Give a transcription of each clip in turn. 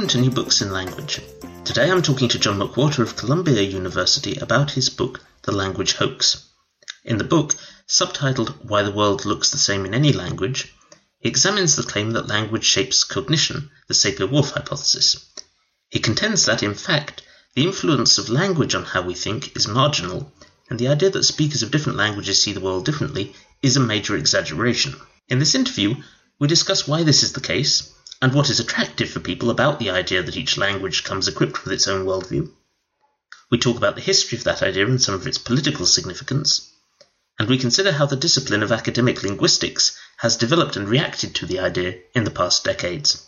Welcome to New Books in Language. Today I'm talking to John McWhorter of Columbia University about his book, The Language Hoax. In the book, subtitled Why the World Looks the Same in Any Language, he examines the claim that language shapes cognition, the Sapir-Whorf hypothesis. He contends that, in fact, the influence of language on how we think is marginal, and the idea that speakers of different languages see the world differently is a major exaggeration. In this interview, we discuss why this is the case, and what is attractive for people about the idea that each language comes equipped with its own worldview. We talk about the history of that idea and some of its political significance, and we consider how the discipline of academic linguistics has developed and reacted to the idea in the past decades.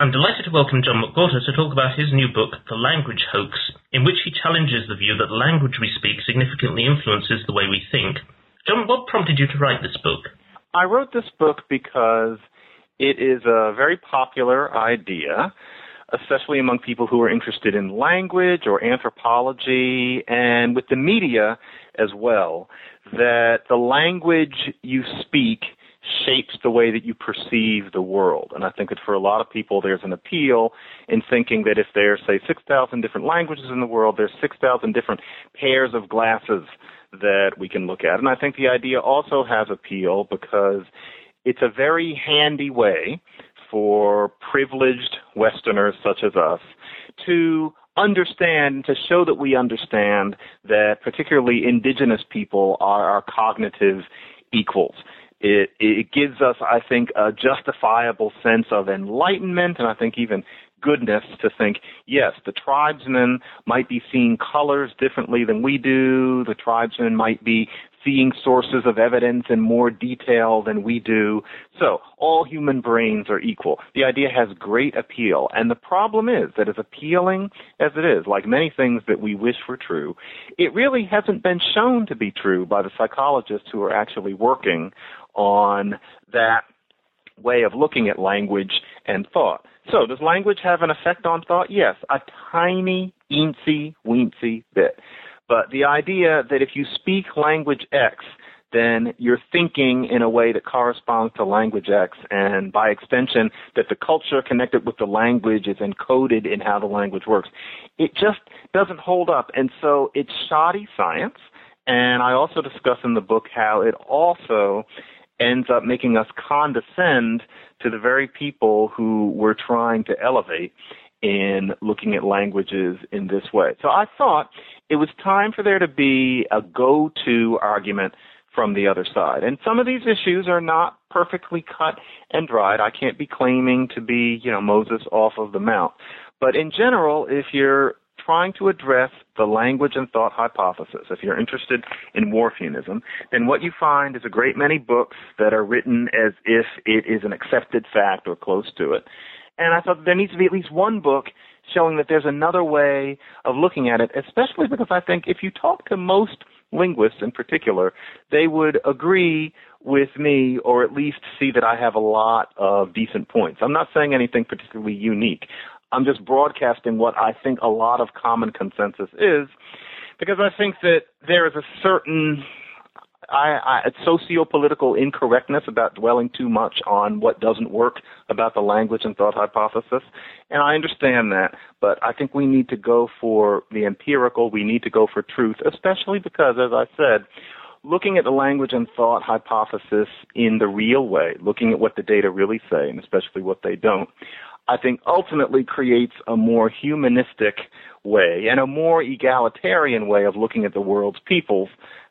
I'm delighted to welcome John McWhorter to talk about his new book, The Language Hoax, in which he challenges the view that the language we speak significantly influences the way we think. John, what prompted you to write this book? I wrote this book because it is a very popular idea, especially among people who are interested in language or anthropology and with the media as well, that the language you speak shapes the way that you perceive the world. And I think that for a lot of people, there's an appeal in thinking that if there's, say, 6,000 different languages in the world, there's 6,000 different pairs of glasses that we can look at. And I think the idea also has appeal because it's a very handy way for privileged Westerners such as us to understand, to show that we understand that particularly indigenous people are our cognitive equals. It, it gives us, I think, a justifiable sense of enlightenment and I think even goodness to think, yes, the tribesmen might be seeing colors differently than we do. The tribesmen might be seeing sources of evidence in more detail than we do. So all human brains are equal. The idea has great appeal. And the problem is that as appealing as it is, like many things that we wish were true, it really hasn't been shown to be true by the psychologists who are actually working on that way of looking at language and thought. So, does language have an effect on thought? Yes, a tiny, eensy, weensy bit. But the idea that if you speak language X, then you're thinking in a way that corresponds to language X, and by extension, that the culture connected with the language is encoded in how the language works. It just doesn't hold up, and so it's shoddy science. And I also discuss in the book how it also ends up making us condescend to the very people who we're trying to elevate in looking at languages in this way. So I thought it was time for there to be a go to argument from the other side. And some of these issues are not perfectly cut and dried. I can't be claiming to be, you know, Moses off of the mount. But in general, if you're trying to address the language and thought hypothesis, if you're interested in Whorfianism, then what you find is a great many books that are written as if it is an accepted fact or close to it. And I thought there needs to be at least one book showing that there's another way of looking at it, especially because I think if you talk to most linguists in particular, they would agree with me or at least see that I have a lot of decent points. I'm not saying anything particularly unique. I'm just broadcasting what I think a lot of common consensus is, because I think that there is a certain I, I, it's socio-political incorrectness about dwelling too much on what doesn't work about the language and thought hypothesis, and I understand that. But I think we need to go for the empirical. We need to go for truth, especially because, as I said, looking at the language and thought hypothesis in the real way, looking at what the data really say, and especially what they don't, I think ultimately creates a more humanistic way and a more egalitarian way of looking at the world's peoples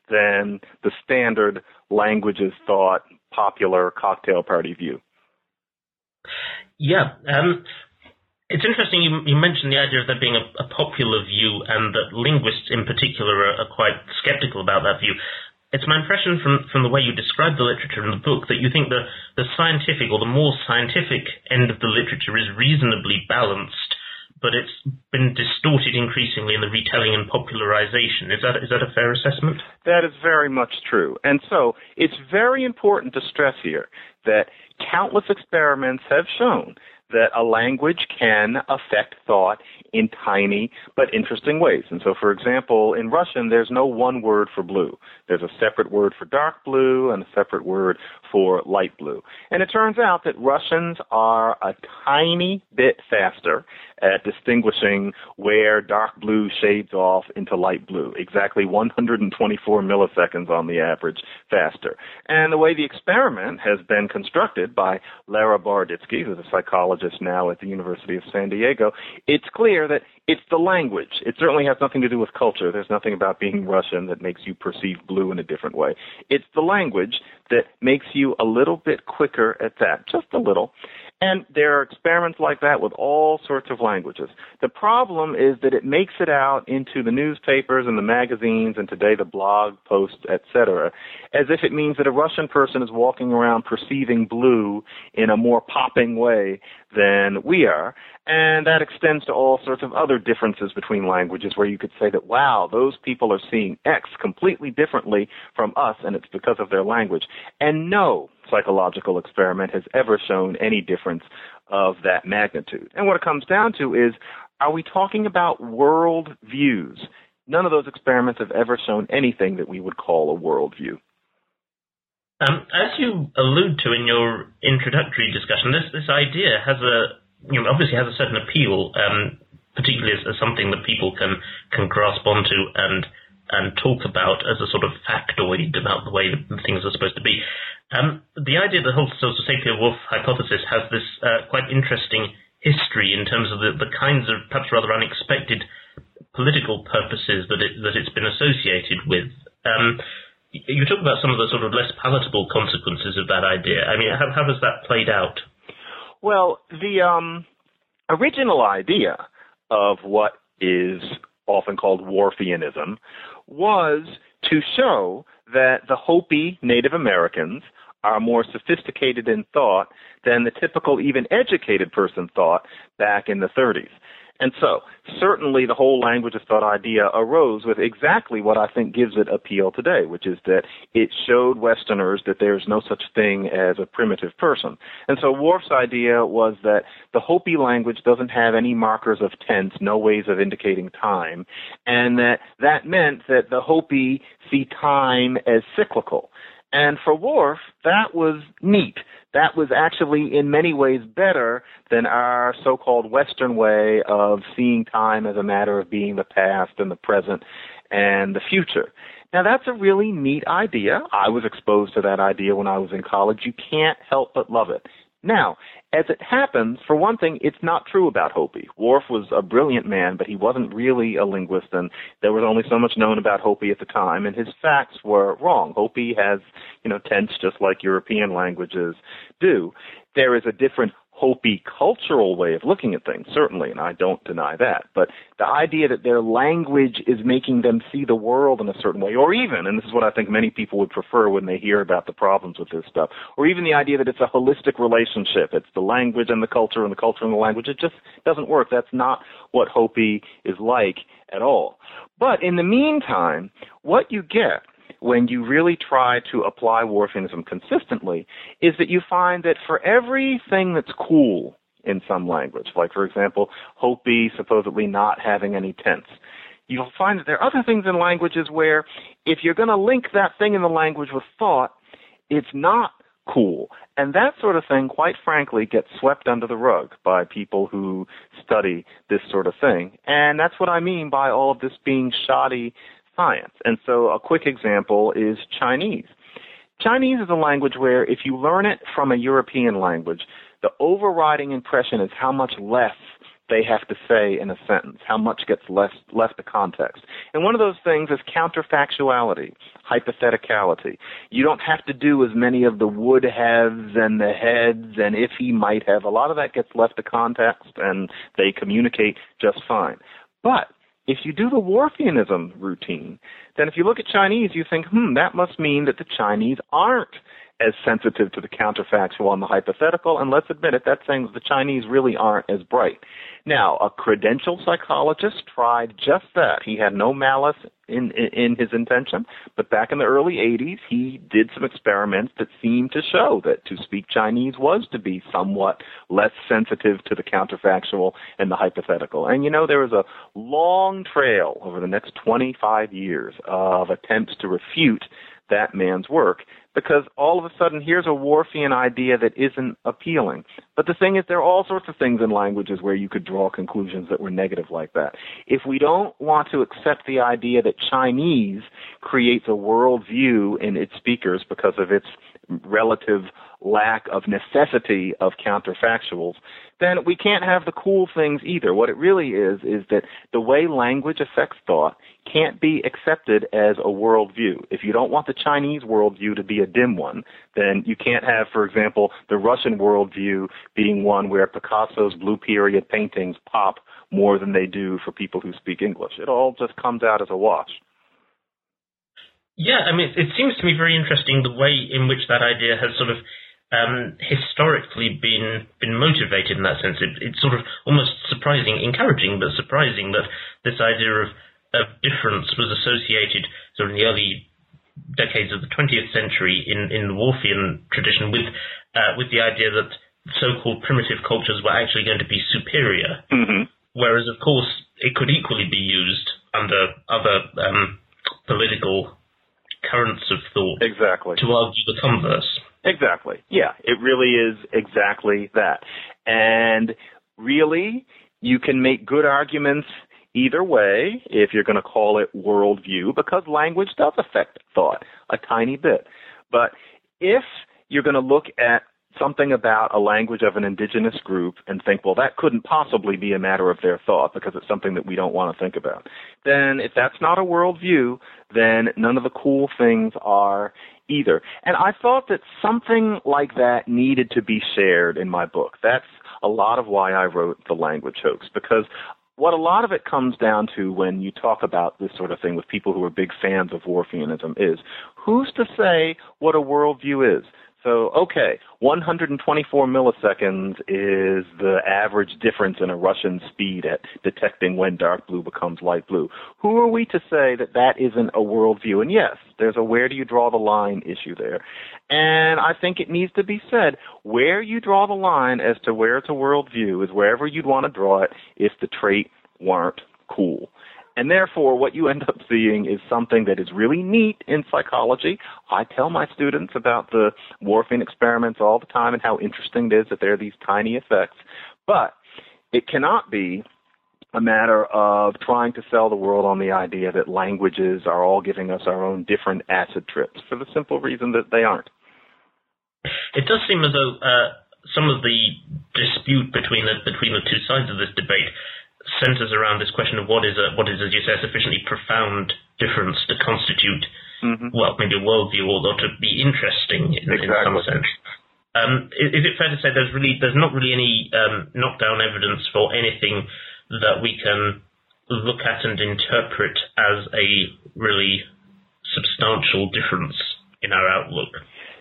than the standard languages thought popular cocktail party view. Yeah. Um, it's interesting you, you, mentioned the idea of there being a, a popular view and that linguists in particular are, are, quite skeptical about that view. it's my impression from, from the way you describe the literature in the book that you think the, the scientific or the more scientific end of the literature is reasonably balanced, but it's been distorted increasingly in the retelling and popularization. Is that, is that a fair assessment? That is very much true. And so it's very important to stress here that countless experiments have shown that a language can affect thought in tiny but interesting ways. And so, for example, in Russian, there's no one word for blue. There's a separate word for dark blue and a separate word for light blue. And it turns out that Russians are a tiny bit faster at distinguishing where dark blue shades off into light blue, exactly 124 milliseconds on the average faster. And the way the experiment has been constructed by Lara Boroditsky, who's a psychologist now at the University of San Diego, it's clear that it's the language. It certainly has nothing to do with culture. There's nothing about being Russian that makes you perceive blue in a different way. It's the language that makes you a little bit quicker at that, just a little. And there are experiments like that with all sorts of languages. The problem is that it makes it out into the newspapers and the magazines and today the blog posts, etc., as if it means that a Russian person is walking around perceiving blue in a more popping way than we are. And that extends to all sorts of other differences between languages where you could say that, wow, those people are seeing X completely differently from us and it's because of their language. And no psychological experiment has ever shown any difference of that magnitude. And what it comes down to is, are we talking about world views? None of those experiments have ever shown anything that we would call a worldview. Um, as you allude to in your introductory discussion, this this idea has a you know, obviously has a certain appeal, um, particularly as, as, something that people can can grasp onto and and talk about as a sort of factoid about the way things are supposed to be. Um, the idea that the whole sort of Sapir-Whorf hypothesis has this uh, quite interesting history in terms of the, the kinds of perhaps rather unexpected political purposes that it that it's been associated with. Um, you talk about some of the sort of less palatable consequences of that idea. I mean, how, how has that played out? Well, the um, original idea of what is often called Whorfianism was to show that the Hopi Native Americans are more sophisticated in thought than the typical, even educated person thought back in the 30s. And so, certainly the whole language of thought idea arose with exactly what I think gives it appeal today, which is that it showed Westerners that there's no such thing as a primitive person. And so Whorf's idea was that the Hopi language doesn't have any markers of tense, no ways of indicating time, and that that meant that the Hopi see time as cyclical. And for Whorf, that was neat that was actually in many ways better than our so-called Western way of seeing time as a matter of being the past and the present and the future. Now that's a really neat idea. I was exposed to that idea when I was in college. You can't help but love it. Now, as it happens, for one thing, it's not true about Hopi. Whorf was a brilliant man, but he wasn't really a linguist, and there was only so much known about Hopi at the time, and his facts were wrong. Hopi has, you know, tense just like European languages do. There is a different Hopi cultural way of looking at things, certainly, and I don't deny that. But the idea that their language is making them see the world in a certain way, or even, and this is what I think many people would prefer when they hear about the problems with this stuff, or even the idea that it's a holistic relationship. It's the language and the culture and the culture and the language. It just doesn't work. That's not what Hopi is like at all. But in the meantime, what you get when you really try to apply Whorfianism consistently is that you find that for everything that's cool in some language, like for example, Hopi supposedly not having any tense, you'll find that there are other things in languages where if you're going to link that thing in the language with thought, it's not cool. And that sort of thing, quite frankly, gets swept under the rug by people who study this sort of thing. And that's what I mean by all of this being shoddy science. And so a quick example is Chinese. Chinese is a language where if you learn it from a European language, the overriding impression is how much less they have to say in a sentence, how much gets left, left to context. And one of those things is counterfactuality, hypotheticality. You don't have to do as many of the would haves and the heads and if he might have. A lot of that gets left to context and they communicate just fine. But if you do the Whorfianism routine, then if you look at Chinese, you think, hmm, that must mean that the Chinese aren't as sensitive to the counterfactual and the hypothetical, and let's admit it, that's saying the Chinese really aren't as bright. Now, a credentialed psychologist tried just that. He had no malice in, in, in his intention, but back in the early 80s, he did some experiments that seemed to show that to speak Chinese was to be somewhat less sensitive to the counterfactual and the hypothetical. And you know, there was a long trail over the next 25 years of attempts to refute that man's work because all of a sudden here's a Whorfian idea that isn't appealing. But the thing is, there are all sorts of things in languages where you could draw conclusions that were negative like that. If we don't want to accept the idea that Chinese creates a worldview in its speakers because of its relative lack of necessity of counterfactuals, then we can't have the cool things either. What it really is, is that the way language affects thought can't be accepted as a worldview. If you don't want the Chinese worldview to be a dim one, then you can't have, for example, the Russian worldview being one where Picasso's blue period paintings pop more than they do for people who speak English. It all just comes out as a wash. Yeah, I mean, it seems to me very interesting the way in which that idea has sort of um, historically been been motivated in that sense. It, it's sort of almost surprising, encouraging, but surprising that this idea of of difference was associated sort of in the early decades of the 20th century in in the Whorfian tradition with uh, with the idea that so-called primitive cultures were actually going to be superior, mm-hmm. whereas of course it could equally be used under other um, political currents of thought exactly to argue the converse. Exactly. Yeah, it really is exactly that. And really, you can make good arguments either way if you're going to call it worldview because language does affect thought a tiny bit. But if you're going to look at something about a language of an indigenous group and think, well, that couldn't possibly be a matter of their thought because it's something that we don't want to think about, then if that's not a worldview, then none of the cool things are either. And I thought that something like that needed to be shared in my book. That's a lot of why I wrote The Language Hoax because what a lot of it comes down to when you talk about this sort of thing with people who are big fans of Whorfianism is who's to say what a worldview is? So, okay, 124 milliseconds is the average difference in a Russian speed at detecting when dark blue becomes light blue. Who are we to say that that isn't a worldview? And yes, there's a where do you draw the line issue there. And I think it needs to be said where you draw the line as to where it's a worldview is wherever you'd want to draw it if the trait weren't cool. And therefore, what you end up seeing is something that is really neat in psychology. I tell my students about the Whorfian experiments all the time and how interesting it is that there are these tiny effects. But it cannot be a matter of trying to sell the world on the idea that languages are all giving us our own different acid trips for the simple reason that they aren't. It does seem as though uh, some of the dispute between the between the two sides of this debate centers around this question of what is a what is, as you say, a sufficiently profound difference to constitute, mm-hmm. well, maybe a worldview or, or to be interesting in, exactly. in some sense. Um, is, is, it fair to say there's really there's not really any um, knockdown evidence for anything that we can look at and interpret as a really substantial difference in our outlook?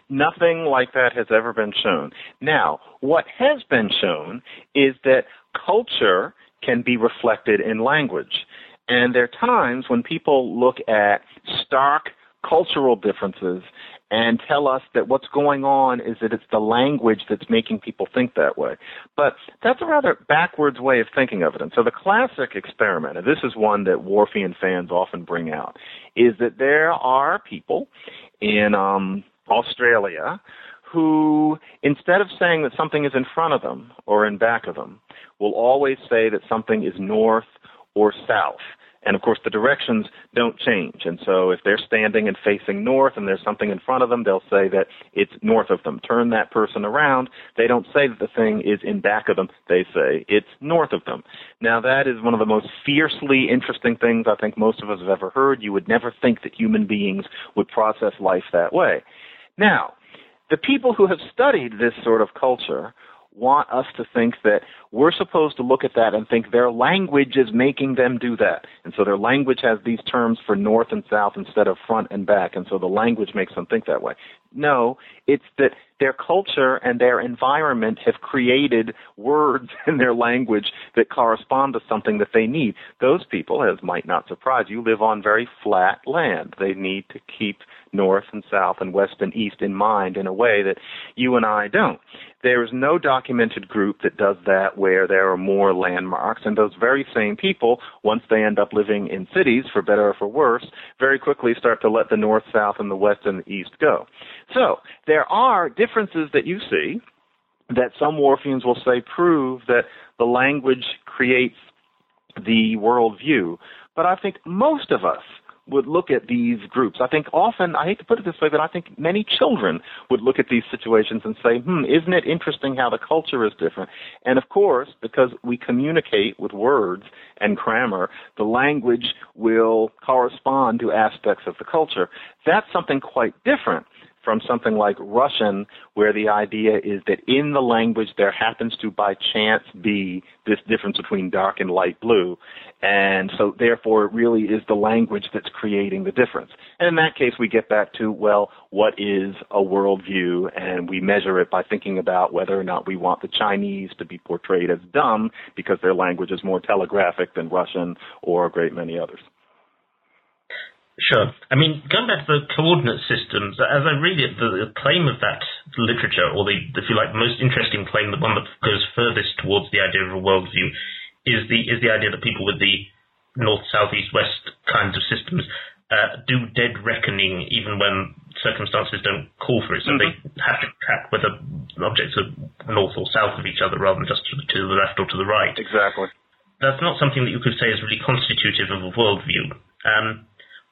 Nothing like that has ever been shown. Now, what has been shown is that culture can be reflected in language. And there are times when people look at stark cultural differences and tell us that what's going on is that it's the language that's making people think that way. But that's a rather backwards way of thinking of it. And so the classic experiment, and this is one that Whorfian fans often bring out, is that there are people in um, Australia who, instead of saying that something is in front of them or in back of them, will always say that something is north or south. And of course, the directions don't change. And so if they're standing and facing north and there's something in front of them, they'll say that it's north of them. Turn that person around. They don't say that the thing is in back of them. They say it's north of them. Now that is one of the most fiercely interesting things I think most of us have ever heard. You would never think that human beings would process life that way. Now, the people who have studied this sort of culture want us to think that we're supposed to look at that and think their language is making them do that. And so their language has these terms for north and south instead of front and back. And so the language makes them think that way. No, it's that their culture and their environment have created words in their language that correspond to something that they need. Those people, as might not surprise you, live on very flat land. They need to keep north and south and west and east in mind in a way that you and I don't. There is no documented group that does that where there are more landmarks, and those very same people, once they end up living in cities, for better or for worse, very quickly start to let the north, south, and the west and the east go. So there are differences that you see that some Whorfians will say prove that the language creates the worldview. But I think most of us would look at these groups. I think often, I hate to put it this way, but I think many children would look at these situations and say, hmm, isn't it interesting how the culture is different? And of course, because we communicate with words and grammar, the language will correspond to aspects of the culture. That's something quite different from something like Russian, where the idea is that in the language there happens to by chance be this difference between dark and light blue. And so therefore it really is the language that's creating the difference. And in that case we get back to, well, what is a worldview? And we measure it by thinking about whether or not we want the Chinese to be portrayed as dumb because their language is more telegraphic than Russian or a great many others. Sure. I mean, going back to the coordinate systems, as I read it, the, the claim of that literature, or the, if you like, the most interesting claim, the one that goes furthest towards the idea of a worldview, is the is the idea that people with the north, south, east, west kinds of systems uh, do dead reckoning even when circumstances don't call for it. So mm-hmm. they have to track whether objects are north or south of each other rather than just to the, to the left or to the right. Exactly. That's not something that you could say is really constitutive of a worldview. Um,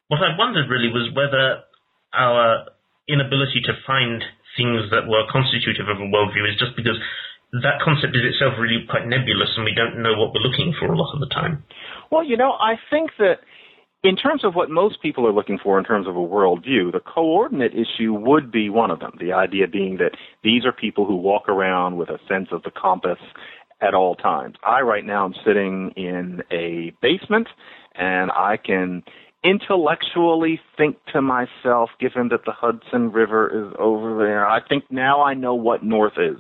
what I wondered really was whether our inability to find things that were constitutive of a worldview is just because that concept is itself really quite nebulous and we don't know what we're looking for a lot of the time. Well, you know, I think that in terms of what most people are looking for in terms of a worldview, the coordinate issue would be one of them. The idea being that these are people who walk around with a sense of the compass at all times. I right now am sitting in a basement and I can intellectually think to myself, given that the Hudson River is over there, I think now I know what north is.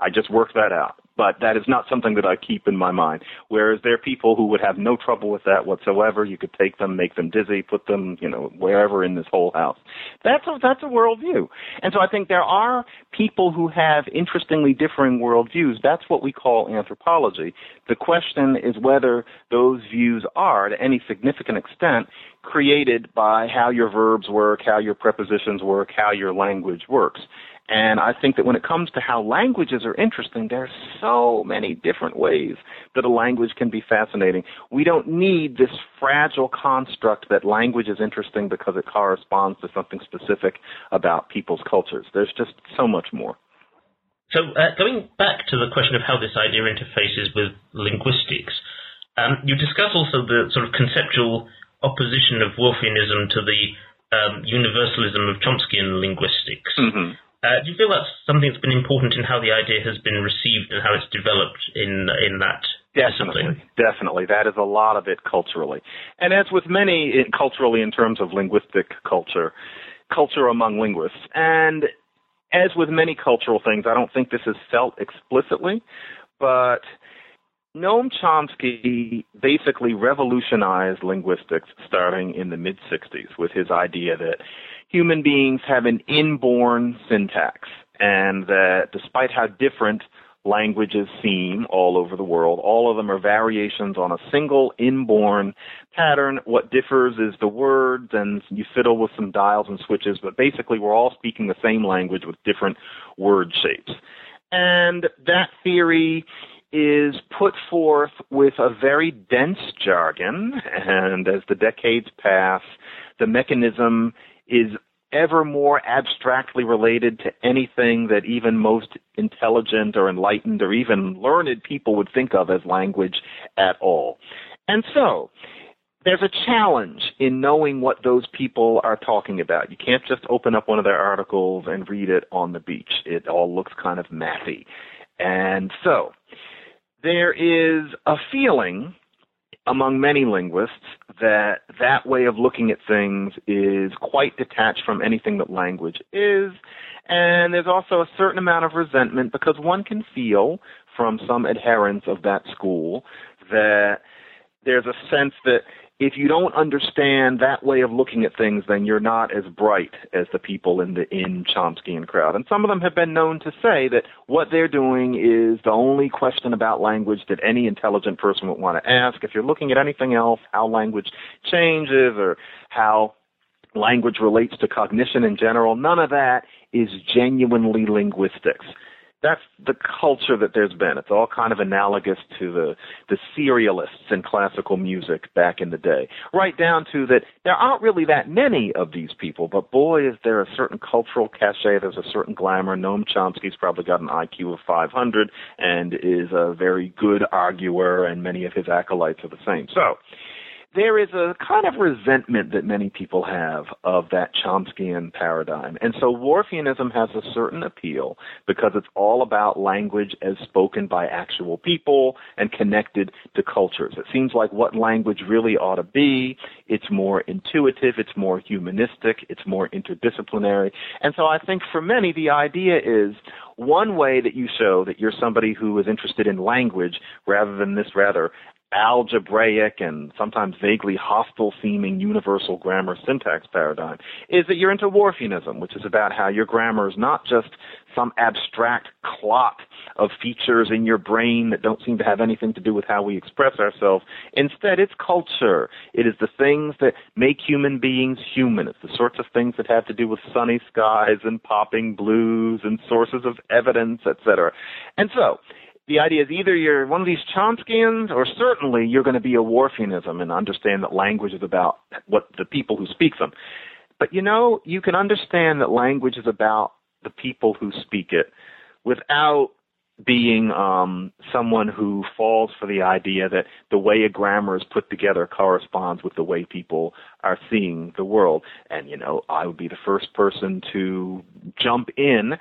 I just worked that out but that is not something that I keep in my mind. Whereas there are people who would have no trouble with that whatsoever. You could take them, make them dizzy, put them, you know, wherever in this whole house. That's a, that's a worldview. And so I think there are people who have interestingly differing worldviews. That's what we call anthropology. The question is whether those views are, to any significant extent, created by how your verbs work, how your prepositions work, how your language works. And I think that when it comes to how languages are interesting, there are so many different ways that a language can be fascinating. We don't need this fragile construct that language is interesting because it corresponds to something specific about people's cultures. There's just so much more. So, uh, going back to the question of how this idea interfaces with linguistics, um, you discuss also the sort of conceptual opposition of Whorfianism to the um, universalism of Chomskyan linguistics. Mm-hmm. Uh, do you feel that's something that's been important in how the idea has been received and how it's developed in in that Definitely, definitely. That is a lot of it culturally, and as with many in, culturally in terms of linguistic culture, culture among linguists, and as with many cultural things, I don't think this is felt explicitly, but Noam Chomsky basically revolutionized linguistics starting in the mid 60s with his idea that human beings have an inborn syntax, and that despite how different languages seem all over the world, all of them are variations on a single inborn pattern. What differs is the words, and you fiddle with some dials and switches, but basically we're all speaking the same language with different word shapes. And that theory is put forth with a very dense jargon, and as the decades pass, the mechanism is ever more abstractly related to anything that even most intelligent or enlightened or even learned people would think of as language at all. And so, there's a challenge in knowing what those people are talking about. You can't just open up one of their articles and read it on the beach. It all looks kind of mathy. And so, there is a feeling among many linguists that that way of looking at things is quite detached from anything that language is. And there's also a certain amount of resentment because one can feel from some adherents of that school that there's a sense that if you don't understand that way of looking at things, then you're not as bright as the people in the in Chomskyan crowd. And some of them have been known to say that what they're doing is the only question about language that any intelligent person would want to ask. If you're looking at anything else, how language changes or how language relates to cognition in general, none of that is genuinely linguistics that's the culture that there's been. It's all kind of analogous to the the serialists in classical music back in the day. Right down to that there aren't really that many of these people, but boy is there a certain cultural cachet, there's a certain glamour. Noam Chomsky's probably got an IQ of 500 and is a very good arguer and many of his acolytes are the same. So, there is a kind of resentment that many people have of that Chomskyan paradigm. And so Whorfianism has a certain appeal because it's all about language as spoken by actual people and connected to cultures. It seems like what language really ought to be. It's more intuitive, it's more humanistic, it's more interdisciplinary. And so I think for many the idea is one way that you show that you're somebody who is interested in language rather than this rather algebraic and sometimes vaguely hostile seeming universal grammar syntax paradigm is that you're into Whorfianism, which is about how your grammar is not just some abstract clot of features in your brain that don't seem to have anything to do with how we express ourselves. Instead, it's culture. It is the things that make human beings human. It's the sorts of things that have to do with sunny skies and popping blues and sources of evidence, etc. And so, the idea is either you're one of these Chomskyans or certainly you're going to be a Whorfianism and understand that language is about what the people who speak them. But you know, you can understand that language is about the people who speak it without being um, someone who falls for the idea that the way a grammar is put together corresponds with the way people are seeing the world. And, you know, I would be the first person to jump in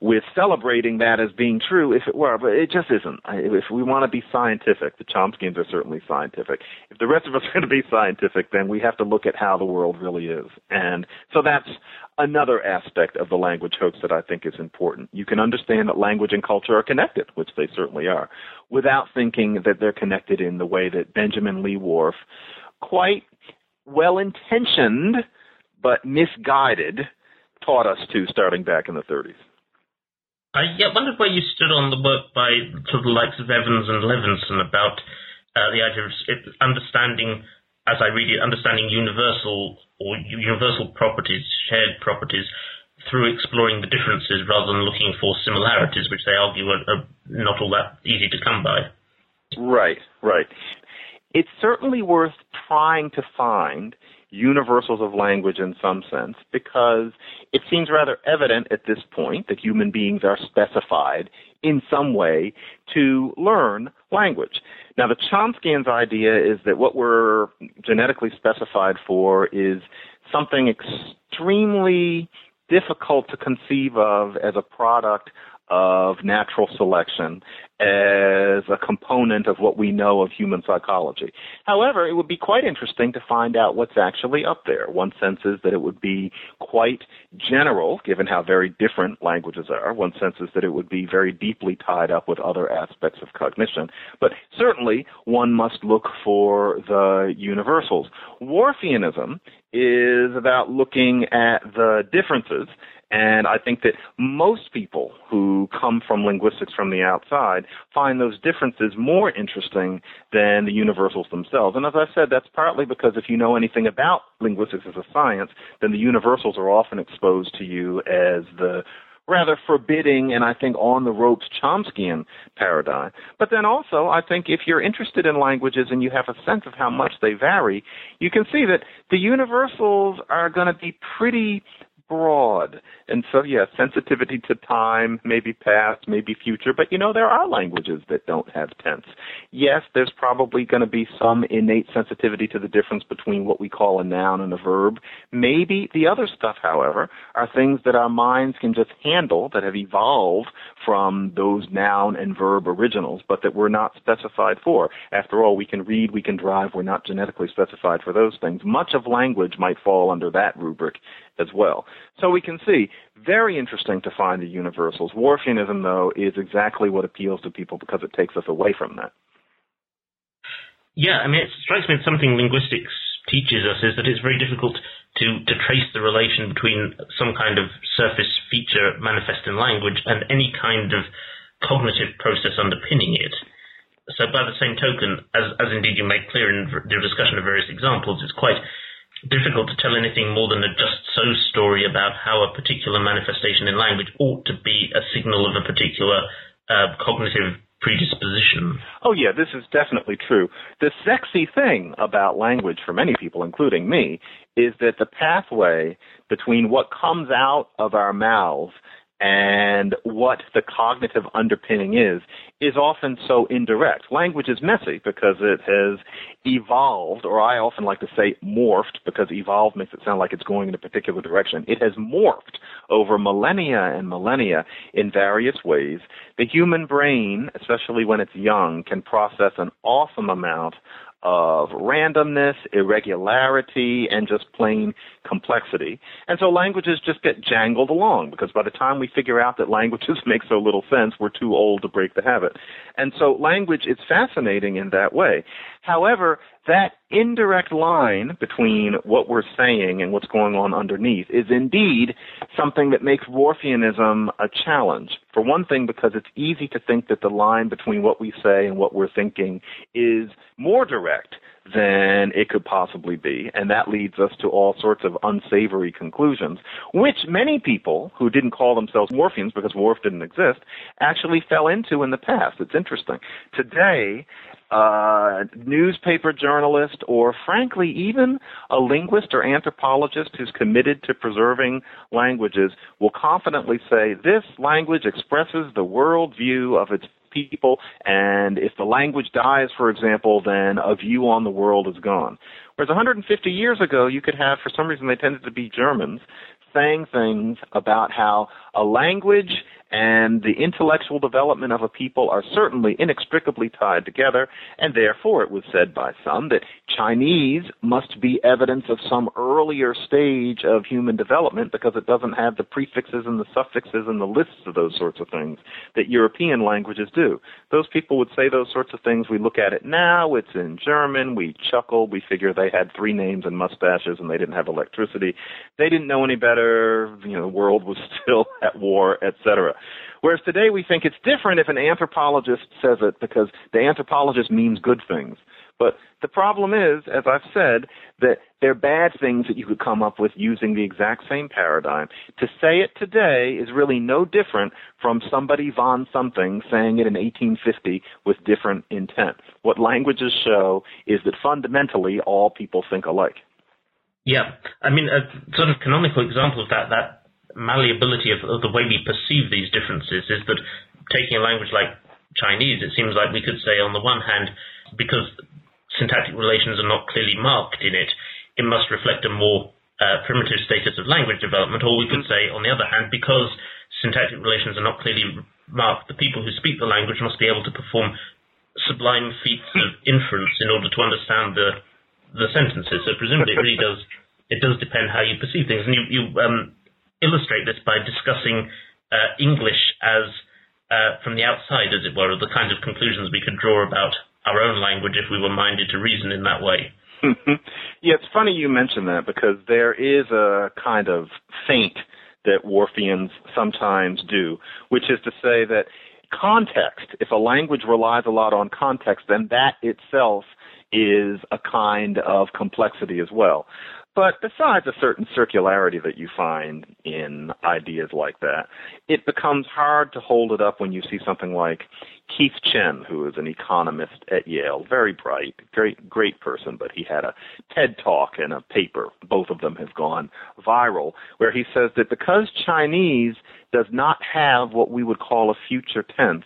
with celebrating that as being true if it were, but it just isn't. If we want to be scientific, the Chomskyans are certainly scientific. If the rest of us are going to be scientific, then we have to look at how the world really is. And so that's another aspect of the language hoax that I think is important. You can understand that language and culture are connected, which they certainly are, without thinking that they're connected in the way that Benjamin Lee Whorf quite well intentioned but misguided taught us to starting back in the 30s. I yeah, wondered where you stood on the work by sort of the likes of Evans and Levinson about uh, the idea of understanding, as I read it, understanding universal or universal properties, shared properties, through exploring the differences rather than looking for similarities, which they argue are, are not all that easy to come by. Right, right. It's certainly worth trying to find universals of language in some sense because it seems rather evident at this point that human beings are specified in some way to learn language. Now, the Chomskyan's idea is that what we're genetically specified for is something extremely difficult to conceive of as a product of natural selection as a component of what we know of human psychology. However, it would be quite interesting to find out what's actually up there. One sense is that it would be quite general, given how very different languages are. One sense is that it would be very deeply tied up with other aspects of cognition. But certainly, one must look for the universals. Whorfianism is about looking at the differences and I think that most people who come from linguistics from the outside find those differences more interesting than the universals themselves. And as I said, that's partly because if you know anything about linguistics as a science, then the universals are often exposed to you as the rather forbidding and I think on the ropes Chomskyan paradigm. But then also, I think if you're interested in languages and you have a sense of how much they vary, you can see that the universals are going to be pretty broad. And so, yeah, sensitivity to time, maybe past, maybe future, but you know, there are languages that don't have tense. Yes, there's probably going to be some innate sensitivity to the difference between what we call a noun and a verb. Maybe the other stuff, however, are things that our minds can just handle that have evolved from those noun and verb originals, but that we're not specified for. After all, we can read, we can drive, we're not genetically specified for those things. Much of language might fall under that rubric as well. So we can see, very interesting to find the universals. Whorfianism, though, is exactly what appeals to people because it takes us away from that. Yeah, I mean, it strikes me that something linguistics teaches us is that it's very difficult to, to trace the relation between some kind of surface feature manifest in language and any kind of cognitive process underpinning it. So by the same token, as, as indeed you make clear in your discussion of various examples, it's quite difficult to tell anything more than a just so story about how a particular manifestation in language ought to be a signal of a particular uh, cognitive predisposition. Oh, yeah, this is definitely true. The sexy thing about language for many people, including me, is that the pathway between what comes out of our mouths and what the cognitive underpinning is, is often so indirect. Language is messy because it has evolved, or I often like to say morphed, because evolved makes it sound like it's going in a particular direction. It has morphed over millennia and millennia in various ways. The human brain, especially when it's young, can process an awesome amount of randomness, irregularity, and just plain complexity. And so languages just get jangled along because by the time we figure out that languages make so little sense, we're too old to break the habit. And so language is fascinating in that way. However, that indirect line between what we're saying and what's going on underneath is indeed something that makes Whorfianism a challenge. For one thing, because it's easy to think that the line between what we say and what we're thinking is more direct than it could possibly be, and that leads us to all sorts of unsavory conclusions, which many people who didn't call themselves Whorfians because Whorf didn't exist actually fell into in the past. It's interesting. Today, uh, newspaper journalist, or frankly, even a linguist or anthropologist who's committed to preserving languages will confidently say this language expresses the worldview of its people, and if the language dies, for example, then a view on the world is gone. Whereas 150 years ago, you could have, for some reason, they tended to be Germans, saying things about how a language and the intellectual development of a people are certainly inextricably tied together, and therefore it was said by some that Chinese must be evidence of some earlier stage of human development because it doesn't have the prefixes and the suffixes and the lists of those sorts of things that European languages do. Those people would say those sorts of things. We look at it now, it's in German, we chuckle, we figure they had three names and mustaches and they didn't have electricity. They didn't know any better, you know, the world was still at war, etc. Whereas today we think it's different if an anthropologist says it because the anthropologist means good things. But the problem is, as I've said, that they're bad things that you could come up with using the exact same paradigm. To say it today is really no different from somebody von something saying it in 1850 with different intent. What languages show is that fundamentally all people think alike. Yeah, I mean, a sort of canonical example of that that malleability of, of the way we perceive these differences is that taking a language like Chinese, it seems like we could say on the one hand, because syntactic relations are not clearly marked in it, it must reflect a more uh, primitive status of language development, or we could say, on the other hand, because syntactic relations are not clearly marked, the people who speak the language must be able to perform sublime feats of inference in order to understand the the sentences. So presumably, it really does it does depend how you perceive things. And you you um, illustrate this by discussing uh, English as uh, from the outside, as it were, the kinds of conclusions we could draw about our own language if we were minded to reason in that way. yeah, it's funny you mention that because there is a kind of feint that Whorfians sometimes do, which is to say that context, if a language relies a lot on context, then that itself is a kind of complexity as well. But besides a certain circularity that you find in ideas like that, it becomes hard to hold it up when you see something like Keith Chen, who is an economist at Yale, very bright, great, great person, but he had a TED talk and a paper. Both of them have gone viral, where he says that because Chinese does not have what we would call a future tense,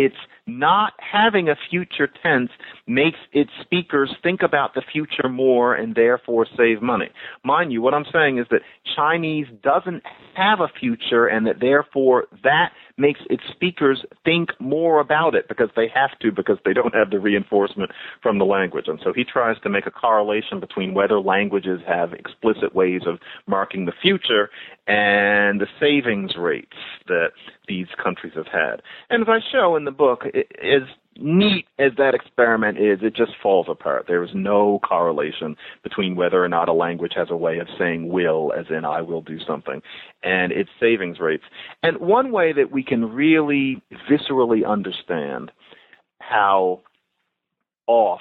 it's not having a future tense makes its speakers think about the future more and therefore save money. Mind you, what I'm saying is that Chinese doesn't have a future and that therefore that makes its speakers think more about it because they have to because they don't have the reinforcement from the language. And so he tries to make a correlation between whether languages have explicit ways of marking the future and the savings rates that these countries have had. And as I show in the book, as neat as that experiment is, it just falls apart. There is no correlation between whether or not a language has a way of saying will, as in I will do something, and its savings rates. And one way that we can really viscerally understand how off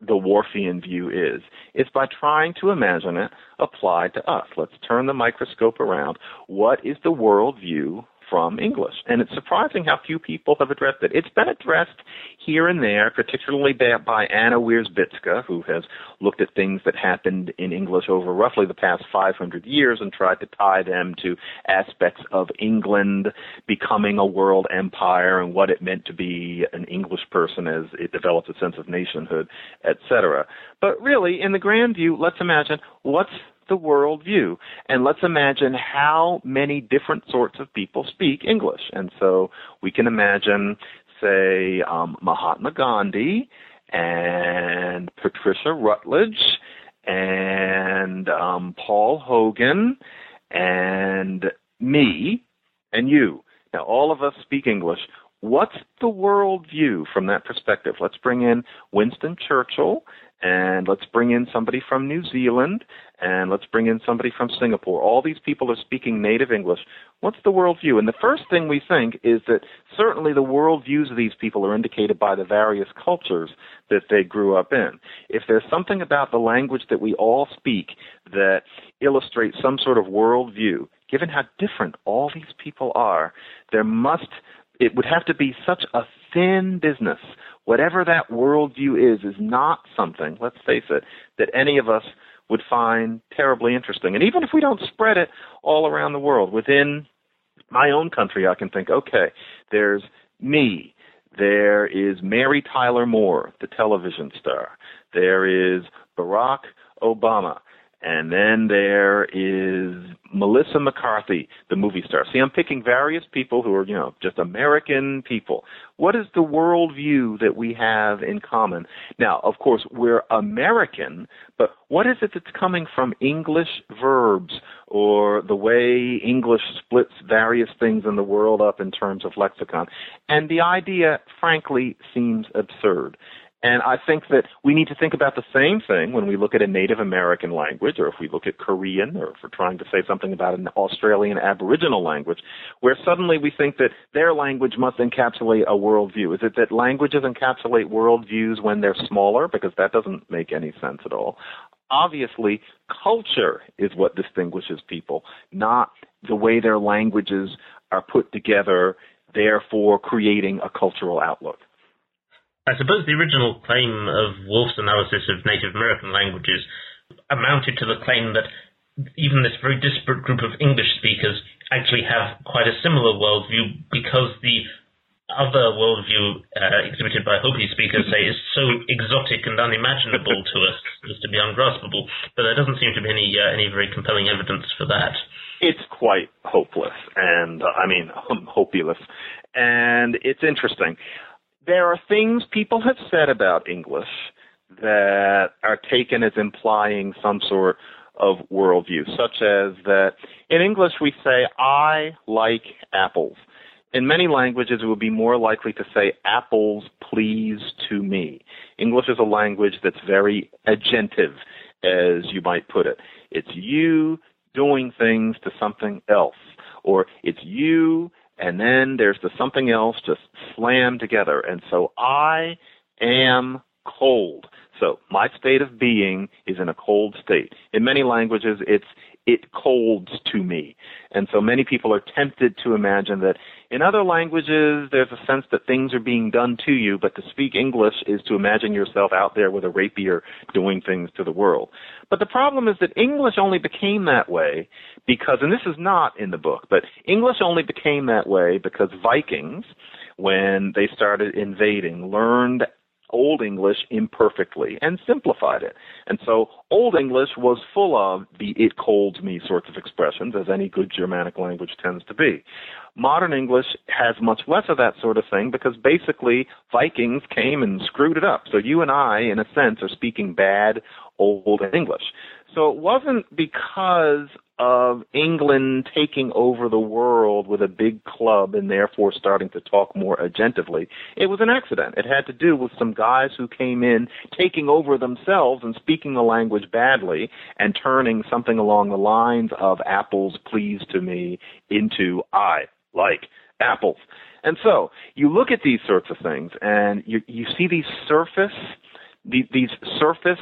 the Whorfian view is, is by trying to imagine it applied to us. Let's turn the microscope around. What is the worldview from English. And it's surprising how few people have addressed it. It's been addressed here and there, particularly by Anna Wierzbicka, who has looked at things that happened in English over roughly the past 500 years and tried to tie them to aspects of England becoming a world empire and what it meant to be an English person as it developed a sense of nationhood, etc. But really, in the grand view, let's imagine what's the world view. And let's imagine how many different sorts of people speak English. And so we can imagine, say, um, Mahatma Gandhi and Patricia Routledge and um, Paul Hogan and me and you. Now, all of us speak English. What's the world view from that perspective? Let's bring in Winston Churchill and let's bring in somebody from New Zealand, and let's bring in somebody from Singapore. All these people are speaking native English. What's the world view? And the first thing we think is that certainly the world views of these people are indicated by the various cultures that they grew up in. If there's something about the language that we all speak that illustrates some sort of world view, given how different all these people are, there must it would have to be such a thin business. Whatever that worldview is, is not something, let's face it, that any of us would find terribly interesting. And even if we don't spread it all around the world, within my own country, I can think, okay, there's me. There is Mary Tyler Moore, the television star. There is Barack Obama. And then there is Melissa McCarthy, the movie star. See, I'm picking various people who are, you know, just American people. What is the worldview that we have in common? Now, of course, we're American, but what is it that's coming from English verbs or the way English splits various things in the world up in terms of lexicon? And the idea, frankly, seems absurd. And I think that we need to think about the same thing when we look at a Native American language, or if we look at Korean, or if we're trying to say something about an Australian Aboriginal language, where suddenly we think that their language must encapsulate a worldview. Is it that languages encapsulate worldviews when they're smaller? Because that doesn't make any sense at all. Obviously, culture is what distinguishes people, not the way their languages are put together, therefore creating a cultural outlook. I suppose the original claim of Whorf's analysis of Native American languages amounted to the claim that even this very disparate group of English speakers actually have quite a similar worldview because the other worldview uh, exhibited by Hopi speakers, say, is so exotic and unimaginable to us as to be ungraspable. But there doesn't seem to be any uh, any very compelling evidence for that. It's quite hopeless, and uh, I mean hopeless, and it's interesting there are things people have said about English that are taken as implying some sort of worldview, such as that in English we say, I like apples. In many languages, it would be more likely to say, apples please to me. English is a language that's very agentive, as you might put it. It's you doing things to something else, or it's you and then there's the something else just slammed together. And so I am cold. So my state of being is in a cold state. In many languages, it's it colds to me. And so many people are tempted to imagine that in other languages, there's a sense that things are being done to you, but to speak English is to imagine yourself out there with a rapier doing things to the world. But the problem is that English only became that way because, and this is not in the book, but English only became that way because Vikings, when they started invading, learned Old English imperfectly and simplified it. And so Old English was full of the it colds me sorts of expressions, as any good Germanic language tends to be. Modern English has much less of that sort of thing because basically Vikings came and screwed it up. So you and I, in a sense, are speaking bad Old English. So it wasn't because of England taking over the world with a big club and therefore starting to talk more agentively. It was an accident. It had to do with some guys who came in taking over themselves and speaking the language badly and turning something along the lines of apples please to me into I like apples. And so you look at these sorts of things and you, you see these surface, these surface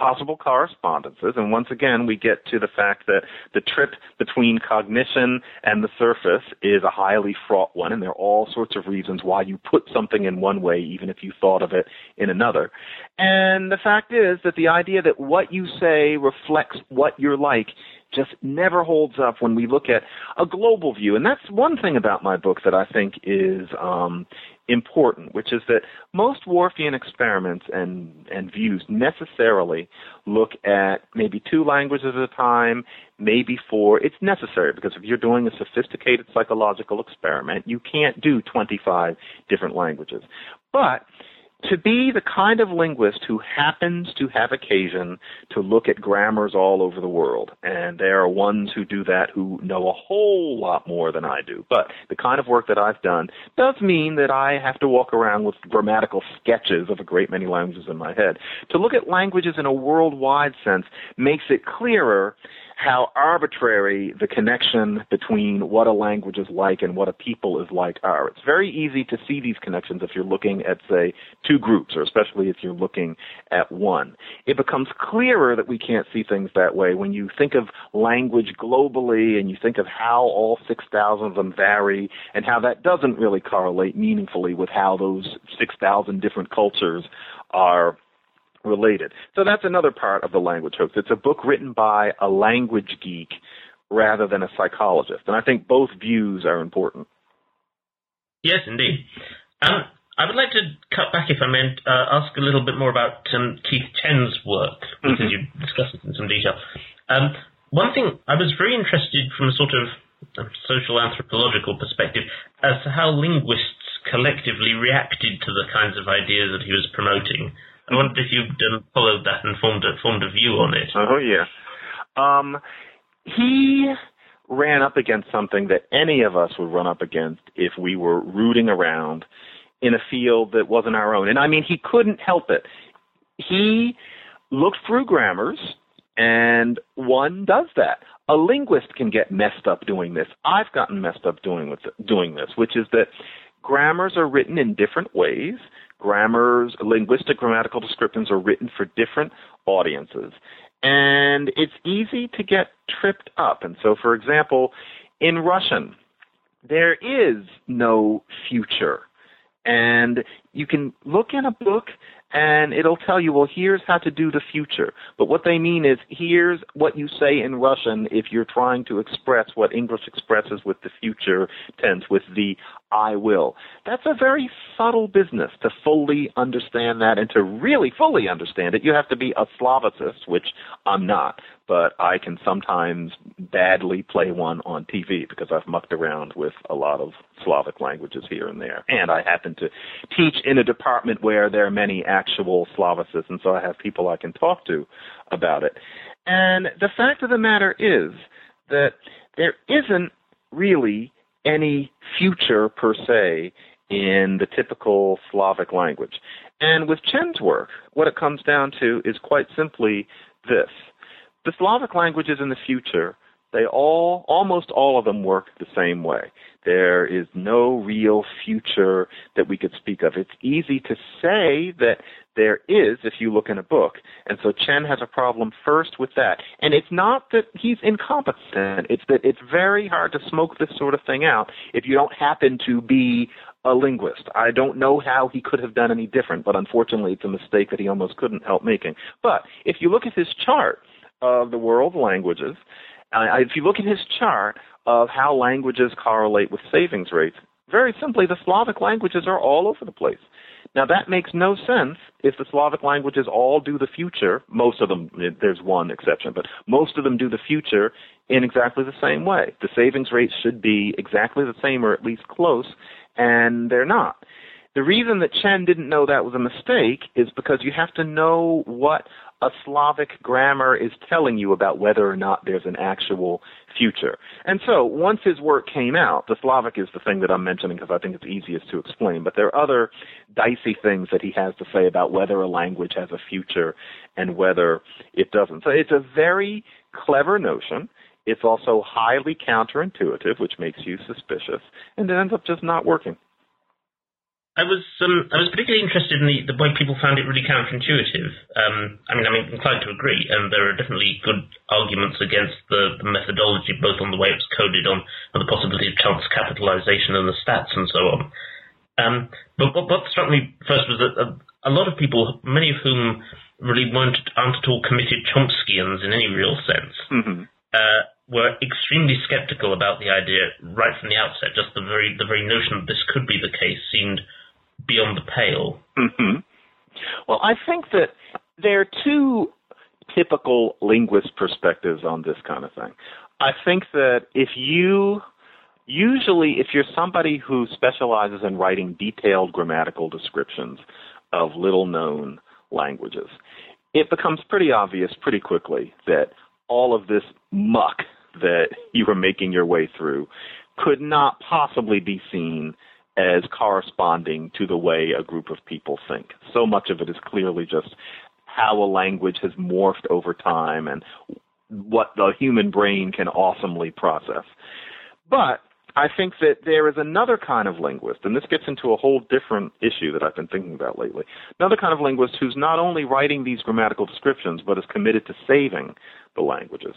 possible correspondences. And once again, we get to the fact that the trip between cognition and the surface is a highly fraught one, and there are all sorts of reasons why you put something in one way, even if you thought of it in another. And the fact is that the idea that what you say reflects what you're like just never holds up when we look at a global view. And that's one thing about my book that I think is um, important, which is that most Whorfian experiments and, and views necessarily look at maybe two languages at a time, maybe four. It's necessary because if you're doing a sophisticated psychological experiment, you can't do 25 different languages. But to be the kind of linguist who happens to have occasion to look at grammars all over the world, and there are ones who do that who know a whole lot more than I do, but the kind of work that I've done does mean that I have to walk around with grammatical sketches of a great many languages in my head. To look at languages in a worldwide sense makes it clearer how arbitrary the connection between what a language is like and what a people is like are. It's very easy to see these connections if you're looking at, say, two groups, or especially if you're looking at one. It becomes clearer that we can't see things that way when you think of language globally and you think of how all 6,000 of them vary and how that doesn't really correlate meaningfully with how those 6,000 different cultures are related. So that's another part of the language hoax. It's a book written by a language geek rather than a psychologist. And I think both views are important. Yes, indeed. Um, I would like to cut back, if I may, uh, ask a little bit more about um, Keith Chen's work, because mm-hmm. you discussed it in some detail. Um, one thing, I was very interested from a sort of um, social anthropological perspective as to how linguists collectively reacted to the kinds of ideas that he was promoting. I wondered if you'd followed that and formed a, formed a view on it. Oh, yeah. Um, he ran up against something that any of us would run up against if we were rooting around in a field that wasn't our own. And I mean, he couldn't help it. He looked through grammars, and one does that. A linguist can get messed up doing this. I've gotten messed up doing with doing this, which is that grammars are written in different ways grammars, linguistic grammatical descriptions are written for different audiences. And it's easy to get tripped up. And so, for example, in Russian, there is no future. And you can look in a book and it'll tell you, well, here's how to do the future. But what they mean is, here's what you say in Russian if you're trying to express what English expresses with the future tense, with the I will. That's a very subtle business to fully understand that and to really fully understand it. You have to be a Slavicist, which I'm not, but I can sometimes badly play one on TV because I've mucked around with a lot of Slavic languages here and there. And I happen to teach in a department where there are many actual Slavicists, and so I have people I can talk to about it. And the fact of the matter is that there isn't really any future per se in the typical Slavic language. And with Chen's work, what it comes down to is quite simply this. The Slavic languages in the future They all, almost all of them work the same way. There is no real future that we could speak of. It's easy to say that there is if you look in a book. And so Chen has a problem first with that. And it's not that he's incompetent, it's that it's very hard to smoke this sort of thing out if you don't happen to be a linguist. I don't know how he could have done any different, but unfortunately it's a mistake that he almost couldn't help making. But if you look at his chart of the world languages, uh, if you look at his chart of how languages correlate with savings rates, very simply, the Slavic languages are all over the place. Now, that makes no sense if the Slavic languages all do the future. Most of them, there's one exception, but most of them do the future in exactly the same way. The savings rates should be exactly the same or at least close, and they're not. The reason that Chen didn't know that was a mistake is because you have to know what a Slavic grammar is telling you about whether or not there's an actual future. And so once his work came out, the Slavic is the thing that I'm mentioning because I think it's easiest to explain, but there are other dicey things that he has to say about whether a language has a future and whether it doesn't. So it's a very clever notion. It's also highly counterintuitive, which makes you suspicious, and it ends up just not working. I was um, I was particularly interested in the, the way people found it really counterintuitive. Um, I mean, I'm inclined to agree, and there are definitely good arguments against the, the methodology, both on the way it was coded, on, on the possibility of chance capitalization and the stats and so on. Um, but what, what, struck me first was that a, a, lot of people, many of whom really weren't aren't at all committed Chomskyans in any real sense, mm-hmm. uh, were extremely skeptical about the idea right from the outset. Just the very the very notion that this could be the case seemed beyond the pale. Mm-hmm. Well, I think that there are two typical linguist perspectives on this kind of thing. I think that if you usually if you're somebody who specializes in writing detailed grammatical descriptions of little known languages, it becomes pretty obvious pretty quickly that all of this muck that you are making your way through could not possibly be seen as corresponding to the way a group of people think. So much of it is clearly just how a language has morphed over time and what the human brain can awesomely process. But I think that there is another kind of linguist, and this gets into a whole different issue that I've been thinking about lately. Another kind of linguist who's not only writing these grammatical descriptions, but is committed to saving the languages.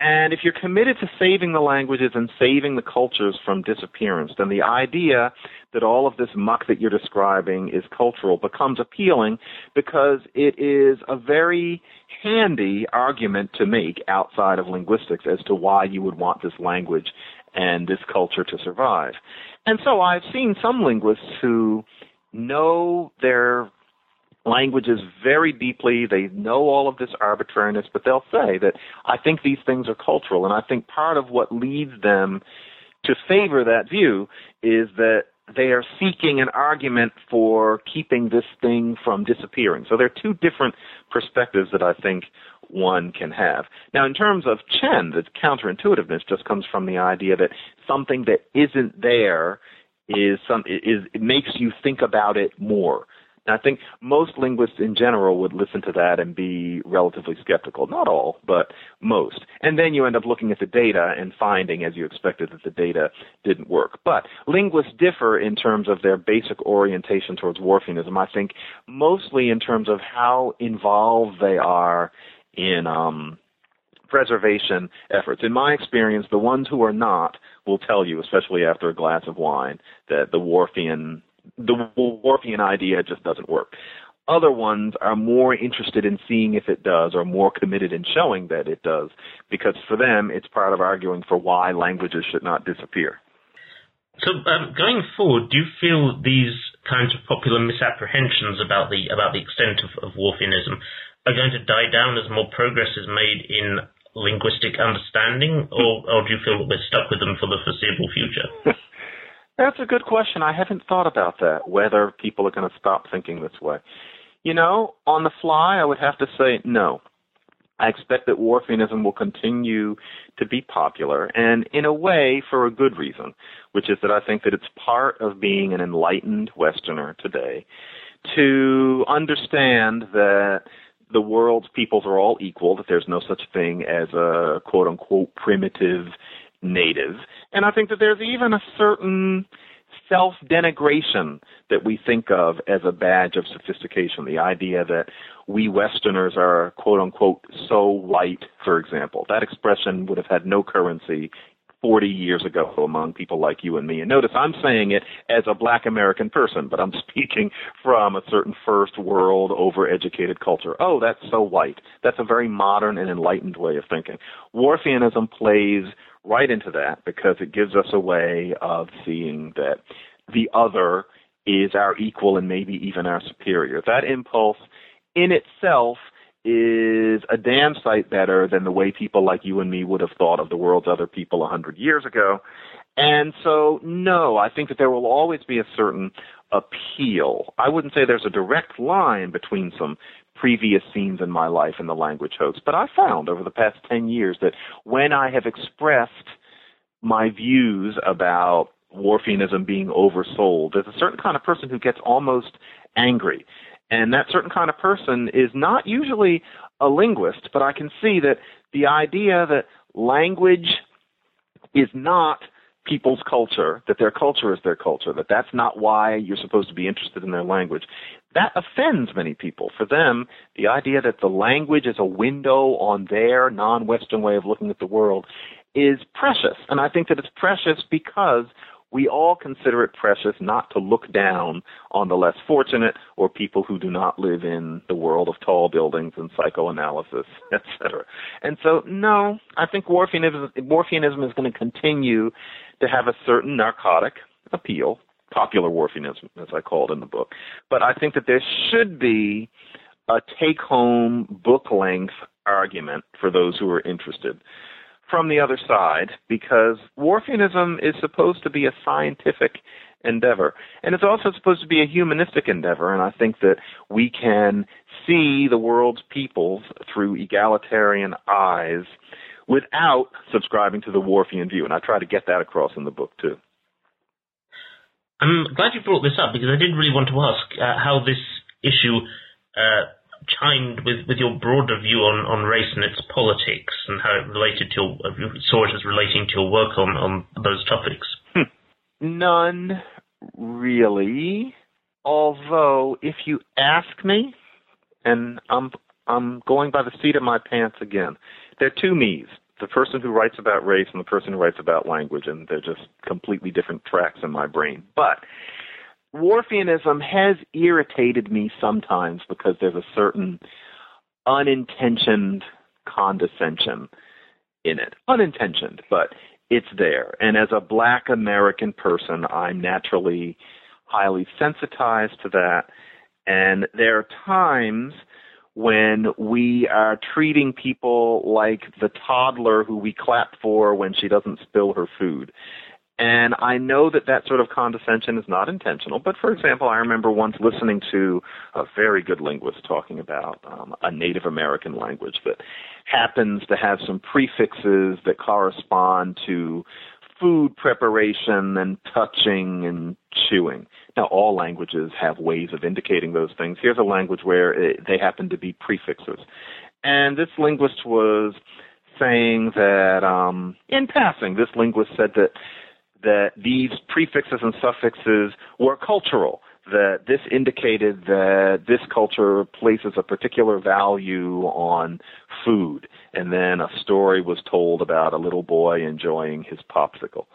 And if you're committed to saving the languages and saving the cultures from disappearance, then the idea that all of this muck that you're describing is cultural becomes appealing because it is a very handy argument to make outside of linguistics as to why you would want this language and this culture to survive. And so I've seen some linguists who know their languages very deeply. They know all of this arbitrariness, but they'll say that I think these things are cultural. And I think part of what leads them to favor that view is that they are seeking an argument for keeping this thing from disappearing. So there are two different perspectives that I think one can have. Now, in terms of Chen, the counterintuitiveness just comes from the idea that something that isn't there is some is it makes you think about it more. And I think most linguists in general would listen to that and be relatively skeptical. Not all, but most. And then you end up looking at the data and finding, as you expected, that the data didn't work. But linguists differ in terms of their basic orientation towards Whorfianism. I think mostly in terms of how involved they are in um, preservation efforts. In my experience, the ones who are not will tell you, especially after a glass of wine, that the Whorfian the Whorfian idea just doesn't work. Other ones are more interested in seeing if it does or more committed in showing that it does because for them it's part of arguing for why languages should not disappear. So um, going forward, do you feel these kinds of popular misapprehensions about the about the extent of, of Whorfianism are going to die down as more progress is made in linguistic understanding, or, or do you feel that we're stuck with them for the foreseeable future? That's a good question. I haven't thought about that, whether people are going to stop thinking this way. You know, on the fly, I would have to say no. I expect that Whorfianism will continue to be popular, and in a way, for a good reason, which is that I think that it's part of being an enlightened Westerner today to understand that the world's peoples are all equal, that there's no such thing as a quote unquote primitive native. And I think that there's even a certain self denigration that we think of as a badge of sophistication. The idea that we Westerners are quote unquote so white, for example. That expression would have had no currency 40 years ago among people like you and me. And notice I'm saying it as a black American person, but I'm speaking from a certain first world overeducated culture. Oh, that's so white. That's a very modern and enlightened way of thinking. Whorfianism plays right into that because it gives us a way of seeing that the other is our equal and maybe even our superior. That impulse in itself is a damn sight better than the way people like you and me would have thought of the world's other people a hundred years ago. And so, no, I think that there will always be a certain appeal. I wouldn't say there's a direct line between some previous scenes in my life and the language hoax, but I found over the past 10 years that when I have expressed my views about Whorfianism being oversold, there's a certain kind of person who gets almost angry. And that certain kind of person is not usually a linguist, but I can see that the idea that language is not people's culture, that their culture is their culture, that that's not why you're supposed to be interested in their language, that offends many people. For them, the idea that the language is a window on their non Western way of looking at the world is precious. And I think that it's precious because we all consider it precious not to look down on the less fortunate or people who do not live in the world of tall buildings and psychoanalysis, etc. And so, no, I think Whorfianism is going to continue to have a certain narcotic appeal, popular Whorfianism, as I call it in the book. But I think that there should be a take home book length argument for those who are interested from the other side because Whorfianism is supposed to be a scientific endeavor. And it's also supposed to be a humanistic endeavor. And I think that we can see the world's peoples through egalitarian eyes without subscribing to the Whorfian view. And I try to get that across in the book, too. I'm glad you brought this up because I didn't really want to ask uh, how this issue uh, chimed with, with your broader view on, on race and its politics and how it related to your, saw it as relating to your work on, on those topics? Hmm. None really. Although, if you ask me, and I'm I'm going by the seat of my pants again, there are two me's. The person who writes about race and the person who writes about language, and they're just completely different tracks in my brain. But Whorfianism has irritated me sometimes because there's a certain unintentioned condescension in it. Unintentioned, but it's there. And as a black American person, I'm naturally highly sensitized to that. And there are times when we are treating people like the toddler who we clap for when she doesn't spill her food. And I know that that sort of condescension is not intentional, but for example, I remember once listening to a very good linguist talking about um, a Native American language that happens to have some prefixes that correspond to food preparation and touching and chewing. Now, all languages have ways of indicating those things. Here's a language where it, they happen to be prefixes. And this linguist was saying that, um, in passing, this linguist said that that these prefixes and suffixes were cultural, that this indicated that this culture places a particular value on food. And then a story was told about a little boy enjoying his popsicle.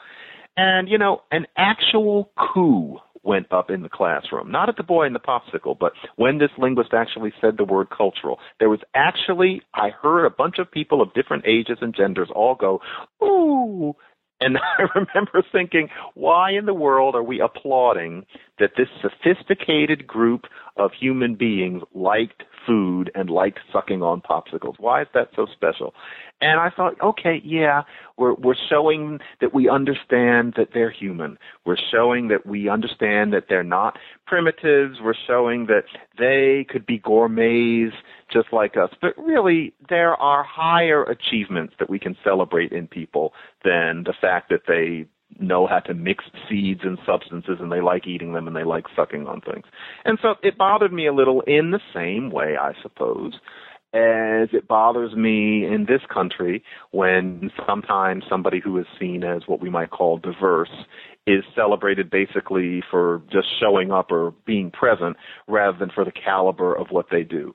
And, you know, an actual coo went up in the classroom. Not at the boy and the popsicle, but when this linguist actually said the word cultural. There was actually, I heard a bunch of people of different ages and genders all go, ooh, and I remember thinking, why in the world are we applauding that this sophisticated group of human beings liked food and liked sucking on popsicles? Why is that so special? And I thought, okay, yeah, we're we're showing that we understand that they're human. We're showing that we understand that they're not primitives. We're showing that they could be gourmets just like us. But really, there are higher achievements that we can celebrate in people than the fact that they know how to mix seeds and substances and they like eating them and they like sucking on things. And so it bothered me a little in the same way, I suppose, as it bothers me in this country when sometimes somebody who is seen as what we might call diverse is celebrated basically for just showing up or being present rather than for the caliber of what they do.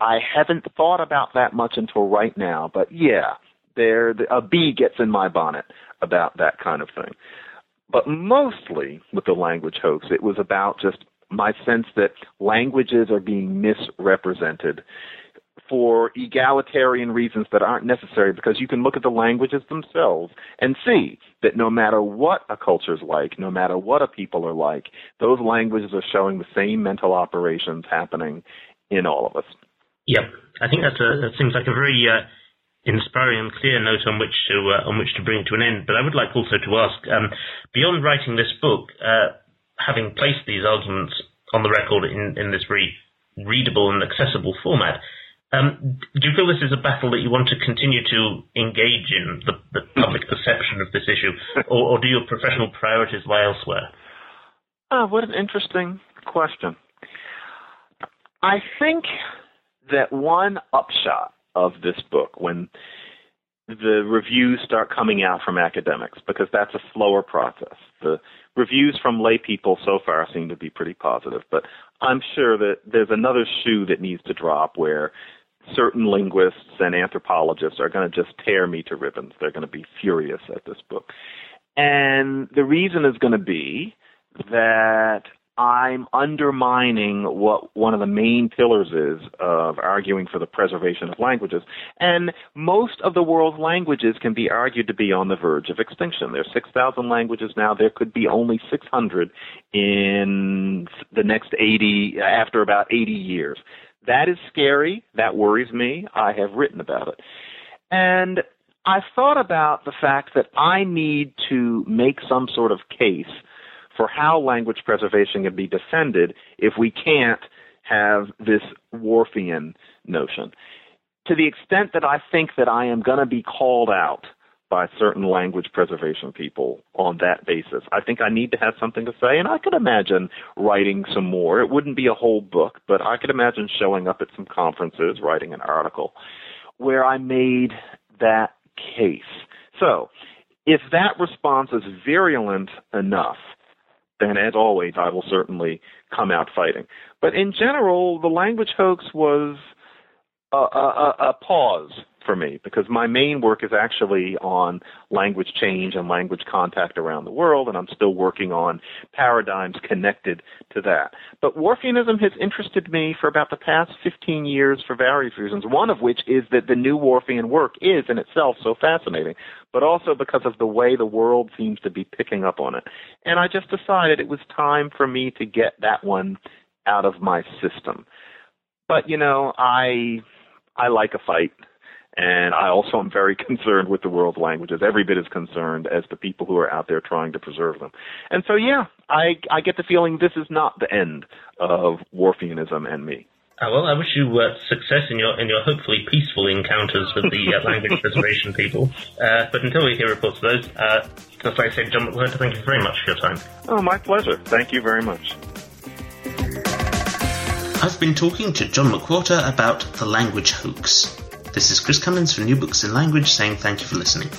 I haven't thought about that much until right now, but yeah, there a bee gets in my bonnet about that kind of thing. But mostly with the language hoax, it was about just my sense that languages are being misrepresented for egalitarian reasons that aren't necessary because you can look at the languages themselves and see that no matter what a culture is like, no matter what a people are like, those languages are showing the same mental operations happening in all of us. Yep, I think that's a, that seems like a very uh, inspiring and clear note on which to uh, on which to bring it to an end. But I would like also to ask, um, beyond writing this book, uh, having placed these arguments on the record in, in this very readable and accessible format, um, do you feel this is a battle that you want to continue to engage in, the, the public perception of this issue, or, or, do your professional priorities lie elsewhere? Oh, what an interesting question. I think that one upshot of this book, when the reviews start coming out from academics, because that's a slower process. The reviews from lay people so far seem to be pretty positive, but I'm sure that there's another shoe that needs to drop where certain linguists and anthropologists are going to just tear me to ribbons. They're going to be furious at this book. And the reason is going to be that I'm undermining what one of the main pillars is of arguing for the preservation of languages. And most of the world's languages can be argued to be on the verge of extinction. There's 6,000 languages now. There could be only 600 in the next 80, after about 80 years. That is scary. That worries me. I have written about it. And I thought about the fact that I need to make some sort of case for how language preservation can be defended if we can't have this Whorfian notion. To the extent that I think that I am going to be called out by certain language preservation people on that basis. I think I need to have something to say, and I could imagine writing some more. It wouldn't be a whole book, but I could imagine showing up at some conferences, writing an article where I made that case. So, if that response is virulent enough, then as always, I will certainly come out fighting. But in general, the language hoax was a, a, a pause for me because my main work is actually on language change and language contact around the world, and I'm still working on paradigms connected to that. But Whorfianism has interested me for about the past 15 years for various reasons, one of which is that the new Whorfian work is in itself so fascinating, but also because of the way the world seems to be picking up on it. And I just decided it was time for me to get that one out of my system. But, you know, I I like a fight. And I also am very concerned with the world's languages, every bit as concerned as the people who are out there trying to preserve them. And so, yeah, I, I get the feeling this is not the end of Whorfianism and me. Uh, well, I wish you uh, success in your in your hopefully peaceful encounters with the uh, language preservation people. Uh, but until we hear reports of those, uh, just like I said, John McWhorter, thank you very much for your time. Oh, my pleasure. Thank you very much. I've been talking to John McWhorter about the language hoax. This is Chris Cummins from New Books in Language saying thank you for listening.